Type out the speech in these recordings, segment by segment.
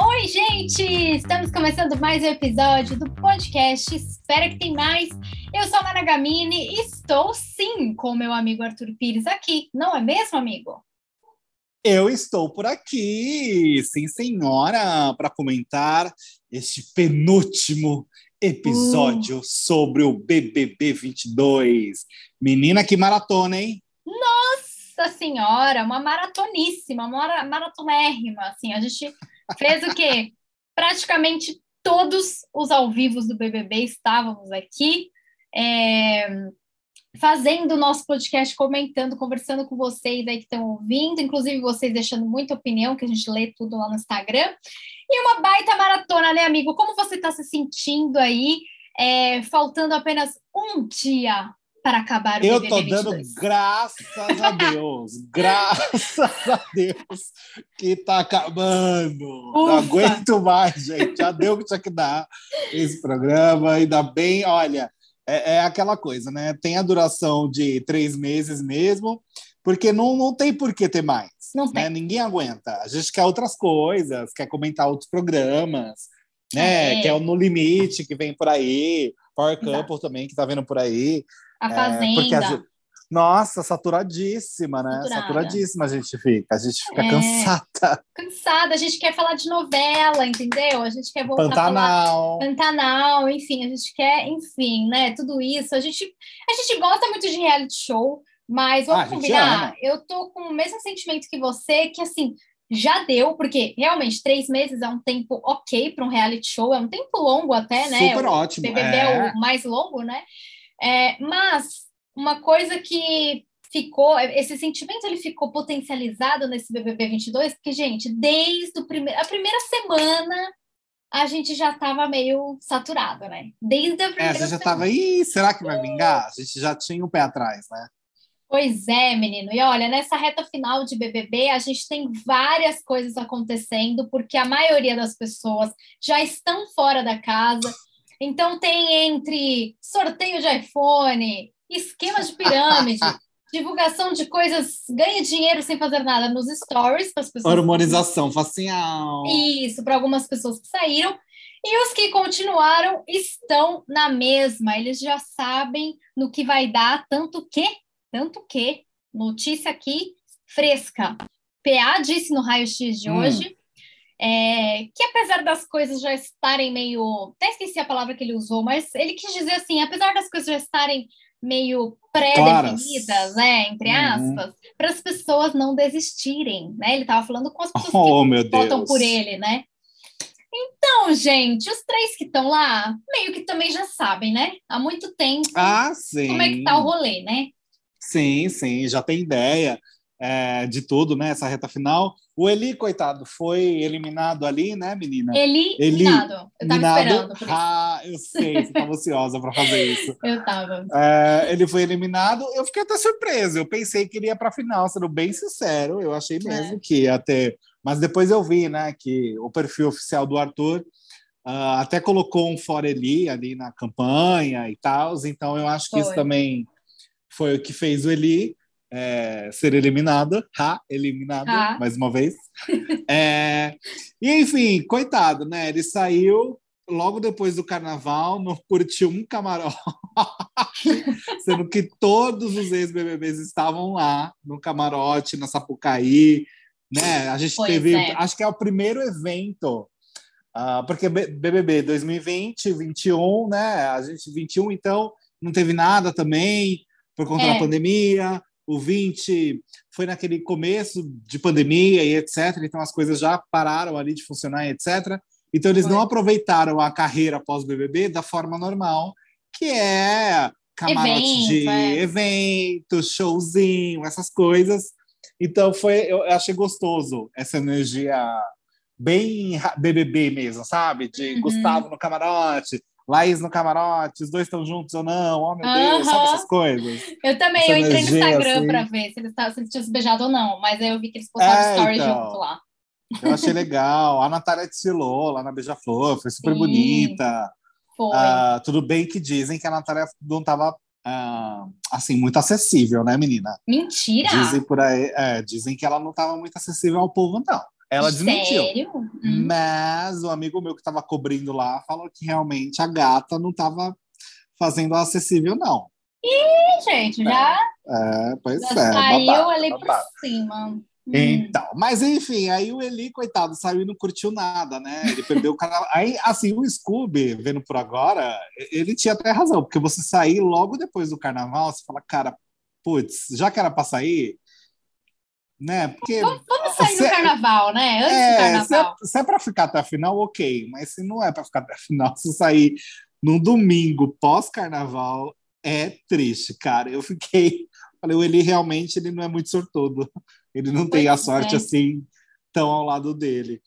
Oi, gente! Estamos começando mais um episódio do podcast Espera que tem mais. Eu sou a Mara Gamini e estou sim com o meu amigo Arthur Pires aqui, não é mesmo, amigo? Eu estou por aqui, sim, senhora, para comentar este penúltimo episódio uh. sobre o BBB 22. Menina, que maratona, hein? Nossa senhora, uma maratoníssima, uma maratonérrima, assim, a gente fez o quê? Praticamente todos os ao vivos do BBB estávamos aqui, é, fazendo o nosso podcast, comentando, conversando com vocês aí que estão ouvindo, inclusive vocês deixando muita opinião, que a gente lê tudo lá no Instagram. E uma baita maratona, né, amigo? Como você está se sentindo aí, é, faltando apenas um dia para acabar o Eu BBB tô dando graças a Deus, graças a Deus que tá acabando. Ufa. Não aguento mais, gente. Já deu o que tinha que dar esse programa. Ainda bem, olha é, é aquela coisa, né? Tem a duração de três meses mesmo, porque não, não tem por que ter mais. Não né? tem. Ninguém aguenta. A gente quer outras coisas, quer comentar outros programas, né? É. Quer o No Limite, que vem por aí, Power Couple também, que tá vendo por aí. A Fazenda. É, porque a, nossa, saturadíssima, né? Saturada. Saturadíssima a gente fica. A gente fica é... cansada. Cansada, a gente quer falar de novela, entendeu? A gente quer voltar Pantanal. a falar Pantanal, enfim, a gente quer, enfim, né? Tudo isso. A gente, a gente gosta muito de reality show, mas vamos ah, combinar. Eu tô com o mesmo sentimento que você, que assim, já deu, porque realmente três meses é um tempo ok para um reality show, é um tempo longo até, né? Super o ótimo. BBB é. é o mais longo, né? É, mas uma coisa que ficou, esse sentimento ele ficou potencializado nesse BBB 22, porque, gente, desde o prime a primeira semana a gente já estava meio saturado, né? Desde a primeira é, a gente já estava, ih, será que vai vingar? A gente já tinha um pé atrás, né? Pois é, menino. E olha, nessa reta final de BBB, a gente tem várias coisas acontecendo, porque a maioria das pessoas já estão fora da casa. Então, tem entre sorteio de iPhone, esquema de pirâmide, divulgação de coisas, ganha dinheiro sem fazer nada nos stories para as pessoas. Hormonização facial. Isso, para algumas pessoas que saíram. E os que continuaram estão na mesma, eles já sabem no que vai dar, tanto que, tanto que, notícia aqui fresca. PA disse no raio-x de hum. hoje é, que apesar das coisas já estarem meio. Até esqueci a palavra que ele usou, mas ele quis dizer assim: apesar das coisas já estarem meio pré-definidas, né, entre uhum. aspas, uhum. para as pessoas não desistirem, né? Ele estava falando com as pessoas oh, que votam por ele, né? Então, gente, os três que estão lá, meio que também já sabem, né? Há muito tempo. Ah, sim. Como é que tá o rolê, né? Sim, sim, já tem ideia é, de tudo, né? Essa reta final. O Eli, coitado, foi eliminado ali, né, menina? Eli, eliminado. Eu tava minado. esperando. Ah, eu sei, você estava ansiosa para fazer isso. Eu tava. É, ele foi eliminado. Eu fiquei até surpreso. Eu pensei que ele ia para a final, sendo bem sincero. Eu achei é. mesmo é. que ia ter. Mas depois eu vi, né, que o perfil oficial do Arthur uh, até colocou um fora Eli ali na campanha e tal. Então eu acho que foi. isso também foi o que fez o Eli é, ser eliminada, ha, eliminada, ha. mais uma vez. é, e enfim, coitado, né? Ele saiu logo depois do carnaval, não curtiu um camarote, sendo que todos os ex-BBBs estavam lá no camarote, na Sapucaí, né? A gente pois teve, é. acho que é o primeiro evento, uh, porque BBB 2020, 21, né? A gente 21, então não teve nada também por conta é. da pandemia o 20 foi naquele começo de pandemia e etc. Então as coisas já pararam ali de funcionar e etc. Então eles foi. não aproveitaram a carreira pós-BBB da forma normal, que é camarote evento, de é. evento, showzinho, essas coisas. Então foi, eu achei gostoso essa energia bem BBB mesmo, sabe? De uhum. Gustavo no camarote, Laís no camarote, os dois estão juntos ou não, oh meu Deus, sabe essas coisas? Eu também, Essa eu entrei no Instagram assim. para ver se eles, se eles tinham se beijado ou não, mas aí eu vi que eles postaram é, story então, junto lá. Eu achei legal. A Natália desfilou lá na Beija-Flor, foi super Sim, bonita. Foi. Uh, tudo bem que dizem que a Natália não estava uh, assim, muito acessível, né, menina? Mentira! Dizem por aí, é, dizem que ela não estava muito acessível ao povo, não. Ela desmentiu. Sério? Hum. Mas o amigo meu que estava cobrindo lá falou que realmente a gata não estava fazendo acessível, não. Ih, gente, já, É, pois já é. saiu babado, ali por babado. cima. Hum. Então, mas enfim, aí o Eli, coitado, saiu e não curtiu nada, né? Ele perdeu o canal. Aí, assim, o Scooby, vendo por agora, ele tinha até razão, porque você sair logo depois do carnaval, você fala, cara, putz, já que era pra sair, né? Porque. Vamos sair Se- no carnaval, né? Antes do É, se carnaval. é, se é pra ficar até a final, ok. Mas se não é pra ficar até a final, se sair num domingo pós-carnaval, é triste, cara. Eu fiquei. Falei, o Eli realmente ele não é muito sortudo. Ele não tem a Pois sorte é. assim tão ao lado dele.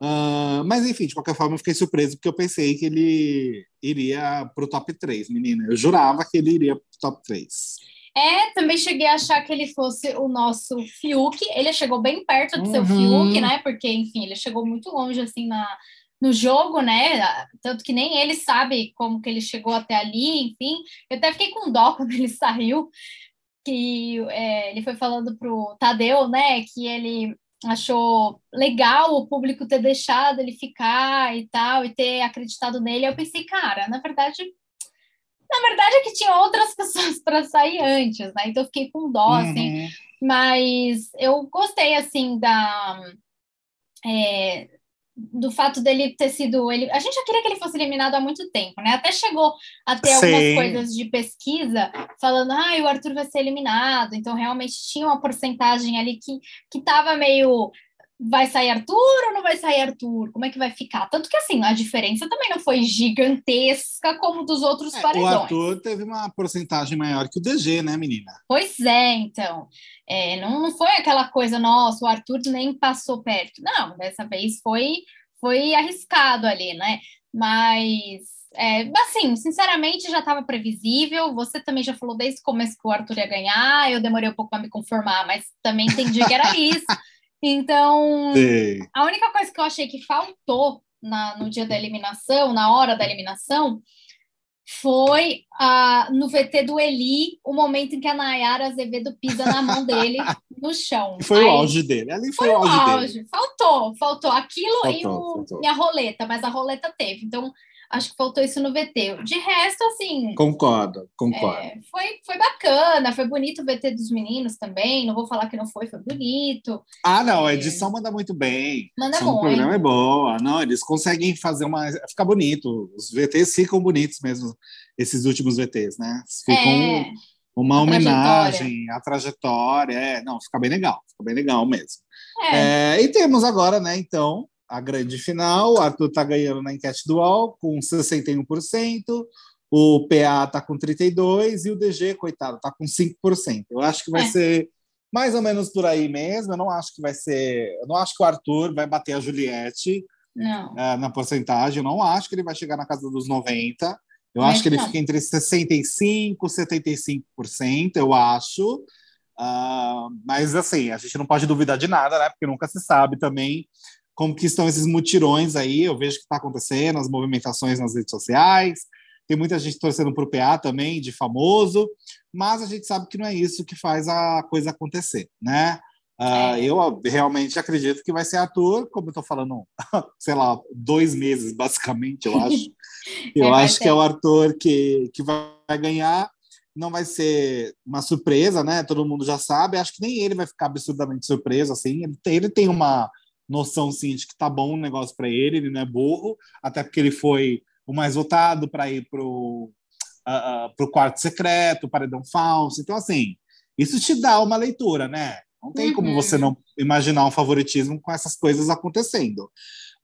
Ah, mas enfim, de qualquer forma, eu fiquei surpreso porque eu pensei que ele iria pro top 3, menina. Eu jurava que ele iria pro top 3. É, também cheguei a achar que ele fosse o nosso Fiuk. Ele chegou bem perto do seu Uhum. Fiuk, né? Porque, enfim, ele chegou muito longe, assim, na, no jogo, né? Tanto que nem ele sabe como que ele chegou até ali, enfim. Eu até fiquei com dó quando ele saiu, que é, ele foi falando pro Tadeu, né? Que ele achou legal o público ter deixado ele ficar e tal, e ter acreditado nele. Eu pensei, cara, na verdade na verdade é que tinha outras pessoas para sair antes, né? Então eu fiquei com dó, assim. Uhum. Mas eu gostei, assim, da... é, do fato dele ter sido... Ele, a gente já queria que ele fosse eliminado há muito tempo, né? Até chegou a ter algumas Sim. coisas de pesquisa falando, ah, o Arthur vai ser eliminado. Então, realmente tinha uma porcentagem ali que, que tava meio... Vai sair Arthur ou não vai sair Arthur? Como é que vai ficar? Tanto que, assim, a diferença também não foi gigantesca como dos outros É, o paredões. Arthur teve uma porcentagem maior que o DG, né, menina? Pois é, então. É, não, não foi aquela coisa, nossa, o Arthur nem passou perto. Não, dessa vez foi, foi arriscado ali, né? Mas, é, assim, sinceramente, já estava previsível. Você também já falou desde o começo que o Arthur ia ganhar. Eu demorei um pouco para me conformar, mas também entendi que era isso. Então, Sim. a única coisa que eu achei que faltou na, no dia da eliminação, na hora da eliminação, foi ah, no VT do Eli, o momento em que a Nayara Azevedo pisa na mão dele no chão. Foi Aí- o auge dele. Ali foi, Foi o auge, auge. Faltou, faltou aquilo e, Faltou, o- faltou. e a roleta, mas a roleta teve. Então, acho que faltou isso no VT. De resto, assim, Concordo, concordo. é, foi, foi bacana, foi bonito o VT dos meninos também. Não vou falar que não foi, foi bonito. Ah, não, a edição manda muito bem. Manda do muito. programa é boa. Não, eles conseguem fazer uma. Fica bonito. Os VTs ficam bonitos mesmo, esses últimos VTs, né? Ficam É, uma a homenagem à trajetória. É, não, fica bem legal, fica bem legal mesmo. é. É, e temos agora, né, então, a grande final. O Arthur está ganhando na enquete do UOL com 61%, o PA está com 32% e o DG, coitado, está com 5%. Eu acho que vai É. ser mais ou menos por aí mesmo. Eu não acho que vai ser. Eu não acho que o Arthur vai bater a Juliette é, na porcentagem. Eu não acho que ele vai chegar na casa dos 90%. Eu Mas acho que ele não. fica entre 65% e 75%, eu acho. Ah, mas assim, a gente não pode duvidar de nada, né? Porque nunca se sabe também como que estão esses mutirões aí. Eu vejo que está acontecendo, as movimentações nas redes sociais. Tem muita gente torcendo para o PA também, de famoso, mas a gente sabe que não é isso que faz a coisa acontecer, né? É. Eu realmente acredito que vai ser Arthur, como eu estou falando, sei lá, dois meses, basicamente, eu acho. Eu É, acho que ser. é o Arthur que, que vai ganhar. Não vai ser uma surpresa, né? Todo mundo já sabe. Acho que nem ele vai ficar absurdamente surpreso, assim. Ele tem, ele tem uma noção, sim, de que tá bom o negócio para ele, ele não é burro, até porque ele foi o mais votado para ir pro, uh, pro quarto secreto, paredão falso. Então, assim, isso te dá uma leitura, né? Não tem como Uhum. você não imaginar um favoritismo com essas coisas acontecendo.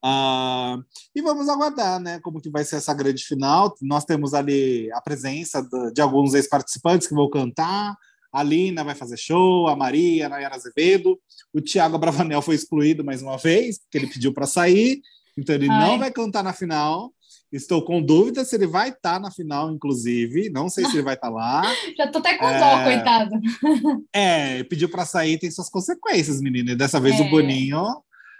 Ah, e vamos aguardar, né? Como que vai ser essa grande final. Nós temos ali a presença de, de alguns ex-participantes que vão cantar. A Lina vai fazer show, a Maria, a Nayara Azevedo. O Thiago Bravanel foi excluído mais uma vez, porque ele pediu para sair. Então ele Ai. não vai cantar na final. Estou com dúvida se ele vai estar na final, inclusive. Não sei se ele vai estar lá. Já tô até com É. dó, coitado. É, pediu para sair, tem suas consequências, menina. E dessa vez É. o Boninho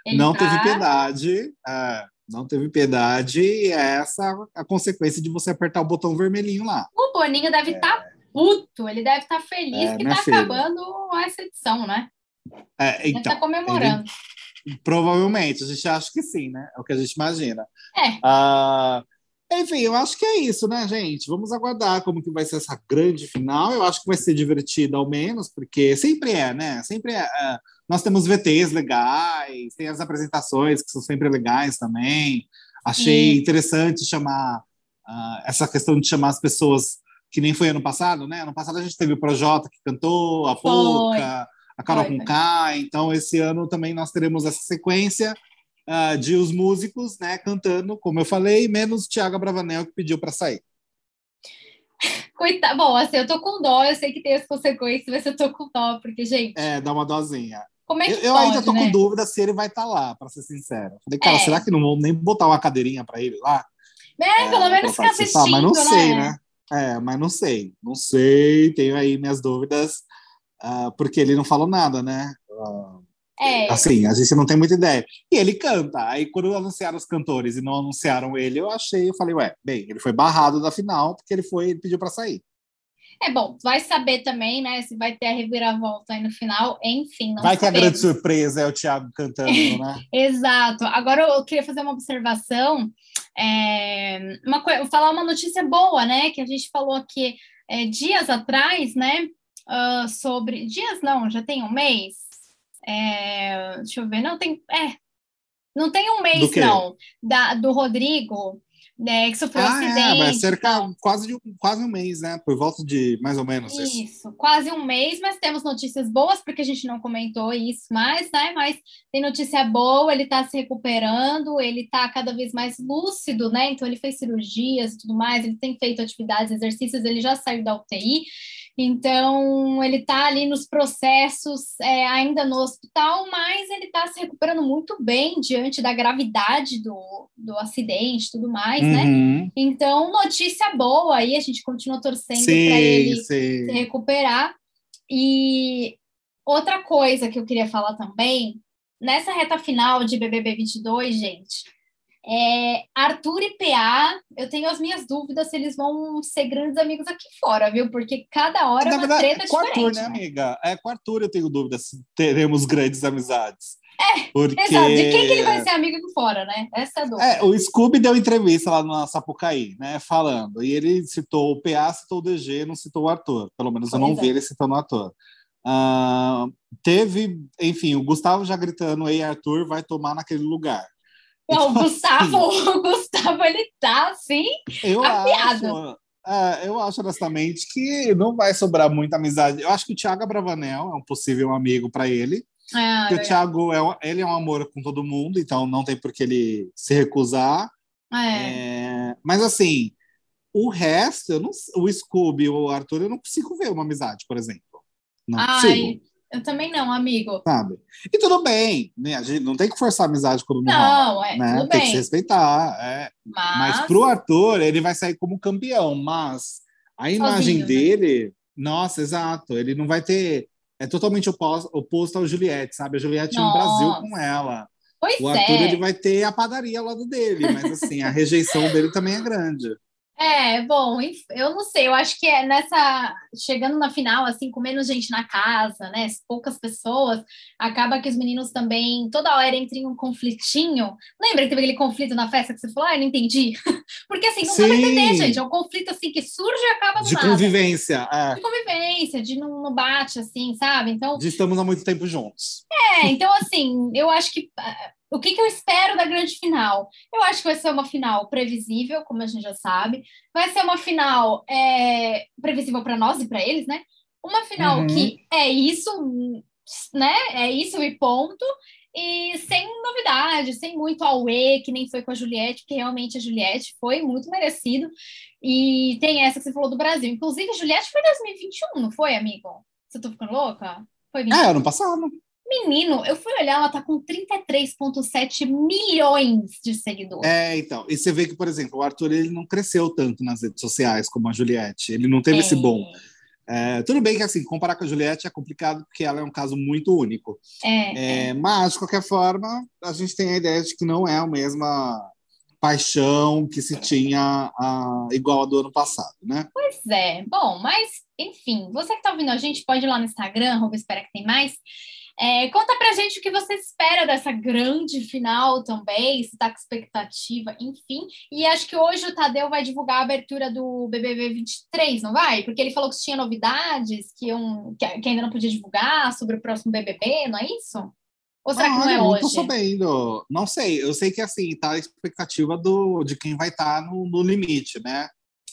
Ele não tá- teve piedade. é, não teve piedade. E é essa a consequência de você apertar o botão vermelhinho lá. O Boninho deve É. estar puto, ele deve estar tá feliz é, que está acabando essa edição, né? É, então, tá comemorando. Ele, provavelmente, a gente acha que sim, né? É o que a gente imagina. É. Uh, enfim, eu acho que é isso, né, gente? Vamos aguardar como que vai ser essa grande final. Eu acho que vai ser divertido, ao menos, porque sempre é, né? Sempre é. é nós temos VTs legais, tem as apresentações que são sempre legais também. Achei interessante chamar uh, essa questão de chamar as pessoas que nem foi ano passado, né? Ano passado a gente teve o Projota que cantou, a Pouca, a Carol com K. Então, esse ano também nós teremos essa sequência uh, de os músicos, né, cantando, como eu falei, menos Tiago Bravanel que pediu para sair. Coitado. Bom, assim, eu tô com dó, eu sei que tem as consequências, mas eu tô com dó, porque, gente. É, dá uma dozinha. Como é que eu, eu pode, ainda tô né? com dúvida se ele vai estar tá lá, para ser sincero. Falei, cara, é. será que não vão nem botar uma cadeirinha para ele lá? É, é pelo menos ficar assistindo, Mas não né? sei, né? É, mas não sei. Não sei, tenho aí minhas dúvidas, uh, porque ele não falou nada, né? Uh, é. Assim, a gente não tem muita ideia. E ele canta. Aí, quando anunciaram os cantores e não anunciaram ele, eu achei, eu falei, ué, bem, ele foi barrado da final porque ele foi, ele pediu para sair. É bom, vai saber também, né? Se vai ter a reviravolta aí no final, enfim. Não vai que a grande surpresa é o Thiago cantando, né? Exato. Agora eu queria fazer uma observação, é, uma falar uma notícia boa, né? Que a gente falou aqui é, dias atrás, né? Uh, sobre dias não, já tem um mês. É, deixa eu ver, não tem, é, não tem um mês não da, do Rodrigo né, que sofreu ah, um acidente. É, vai cerca quase, de, quase um mês, né? Por volta de mais ou menos isso. Isso, quase um mês, mas temos notícias boas, porque a gente não comentou isso mais, né? Mas tem notícia boa, ele está se recuperando, ele está cada vez mais lúcido, né? Então ele fez cirurgias e tudo mais, ele tem feito atividades, exercícios, ele já saiu da UTI. Então, ele está ali nos processos, é, ainda no hospital, mas ele está se recuperando muito bem diante da gravidade do, do acidente e tudo mais, né? uhum. né? Então, notícia boa aí, a gente continua torcendo para ele sim. se recuperar. E outra coisa que eu queria falar também, nessa reta final de BBB 22, gente, é, Arthur e PA, eu tenho as minhas dúvidas se eles vão ser grandes amigos aqui fora, viu? Porque cada hora é uma verdade, treta é com diferente. Arthur, né, amiga? É com Arthur eu tenho dúvidas se teremos grandes amizades. É, porque... exato. De quem que ele vai ser amigo aqui fora, né? Essa é a dúvida. É, o Scooby deu entrevista lá na Sapucaí, né? Falando. E ele citou o PA, citou o DG, não citou o Arthur. Pelo menos eu não é. vi ele citando o ator. Uh, teve, enfim, o Gustavo já gritando, ei, Arthur, vai tomar naquele lugar. Não, o então, Gustavo, assim, o Gustavo, ele tá assim, eu afiado. Acho, é, eu acho honestamente que não vai sobrar muita amizade. Eu acho que o Thiago Bravanel é um possível amigo para ele. É, porque é. o Thiago é, ele é um amor com todo mundo, então não tem por que ele se recusar. É. é mas assim, o resto, eu não, o Scooby, o Arthur, eu não consigo ver uma amizade, por exemplo. Não Ai, consigo. Eu também não, amigo. Sabe? E tudo bem, né? A gente não tem que forçar a amizade quando não Não, é, né? tudo tem bem. que se respeitar. É. Mas... mas pro Arthur, ele vai sair como campeão, mas a imagem Sozinho, né? dele, né? nossa, exato, ele não vai ter. É totalmente oposto, oposto ao Juliette, sabe? A Juliette no Brasil com ela. Pois o Arthur é. ele vai ter a padaria ao lado dele, mas assim, a rejeição dele também é grande. É, bom, eu não sei, eu acho que é nessa, chegando na final, assim, com menos gente na casa, né, poucas pessoas, acaba que os meninos também, toda hora entram em um conflitinho, lembra que teve aquele conflito na festa que você falou, ah, eu não entendi, porque assim, não dá pra entender, gente, é um conflito, assim, que surge e acaba do De nada. convivência, é. De convivência, de não, não bate, assim, sabe, então... De estamos há muito tempo juntos. É, então, assim, eu acho que o que, que, eu espero da grande final? Eu acho que vai ser uma final previsível, como a gente já sabe. Vai ser uma final é, previsível para nós e para eles, né? Uma final uhum. que é isso, né? É isso e ponto. E sem novidade, sem muito auê, que nem foi com a Juliette, porque realmente a Juliette foi muito merecido. E tem essa que você falou do Brasil. Inclusive, a Juliette foi 2021, não foi, amigo? Você tá ficando louca? Foi 21. É, ano passado. Menino, eu fui olhar, ela tá com 33,7 milhões de seguidores. É, então. E você vê que, por exemplo, o Arthur ele não cresceu tanto nas redes sociais como a Juliette. Ele não teve é. esse bom. É, tudo bem que, assim, comparar com a Juliette é complicado porque ela é um caso muito único. É, é, mas, de qualquer forma, a gente tem a ideia de que não é a mesma paixão que se tinha a, igual a do ano passado, né? Pois é. Bom, mas, enfim, você que está ouvindo a gente pode ir lá no Instagram, espera que tem mais. É, conta pra gente o que você espera dessa grande final também, se tá com expectativa, enfim. E acho que hoje o Tadeu vai divulgar a abertura do BBB 23, não vai? Porque ele falou que tinha novidades que, um, que, que ainda não podia divulgar sobre o próximo BBB, não é isso? Ou será que não é não hoje? Não tô sabendo. Não sei. Eu sei que assim, tá a expectativa do, de quem vai estar tá no, no limite, né?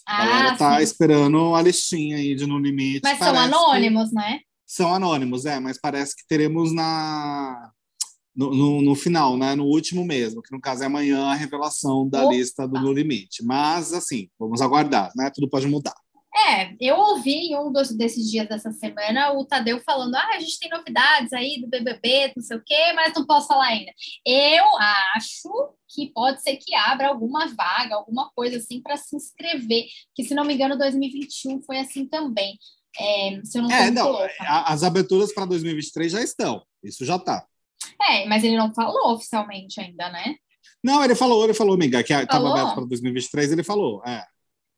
A galera ah, tá sim. esperando a listinha aí de No Limite. Mas são anônimos, que... né? São anônimos, é, mas parece que teremos na no, no, no, final, né? No último mesmo, que no caso é amanhã a revelação da Opa. lista do No Limite. Mas, assim, vamos aguardar, né? Tudo pode mudar. É, eu ouvi em um dos, desses dias dessa semana o Tadeu falando: ah, a gente tem novidades aí do BBB, não sei o quê, mas não posso falar ainda. Eu acho que pode ser que abra alguma vaga, alguma coisa assim para se inscrever, que se não me engano 2021 foi assim também. É, se eu não é, não, as aberturas para 2023 já estão, isso já está. É, mas ele não falou oficialmente ainda, né? Não, ele falou, ele falou, amiga, que estava aberto para 2023, ele falou. É.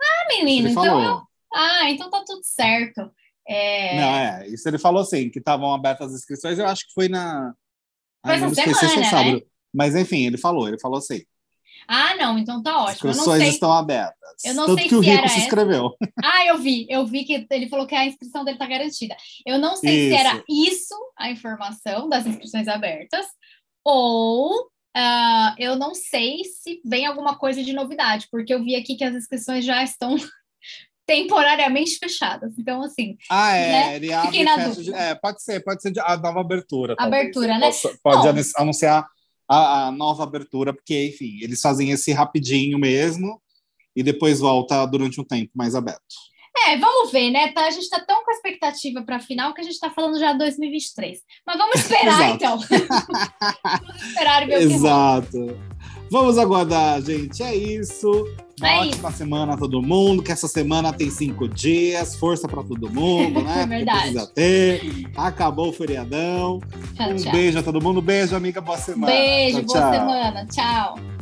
Ah, menino, então falou. Ah, então tá tudo certo. É... Não, é, isso ele falou assim, que estavam abertas as inscrições, eu acho que foi na. Foi essa semana, né? Mas enfim, ele falou, ele falou assim. Ah, não, então tá ótimo. As inscrições sei... estão abertas. Eu não Tanto sei que o Rico se inscreveu. Ah, eu vi, eu vi que ele falou que a inscrição dele tá garantida. Eu não sei isso. se era isso a informação das inscrições abertas, ou uh, eu não sei se vem alguma coisa de novidade, porque eu vi aqui que as inscrições já estão temporariamente fechadas. Então, assim. Ah, é. Né? Ele abre e fecha. De, é, pode ser, pode ser a nova abertura. Abertura, né? Possa, pode Bom, anunciar a, a, nova abertura, porque, enfim, eles fazem esse rapidinho mesmo e depois volta durante um tempo mais aberto. É, vamos ver, né? Tá, a gente está tão com a expectativa para a final que a gente está falando já de 2023. Mas vamos esperar, então. vamos esperar e ver o que Exato. Vamos aguardar, gente. É isso. Uma é ótima isso. semana a todo mundo, que essa semana tem cinco dias, força para todo mundo, né? É verdade. Precisa ter. Acabou o feriadão. Tchau, um tchau. beijo a todo mundo. Beijo, amiga. Boa semana. Beijo, tchau, boa semana. Tchau.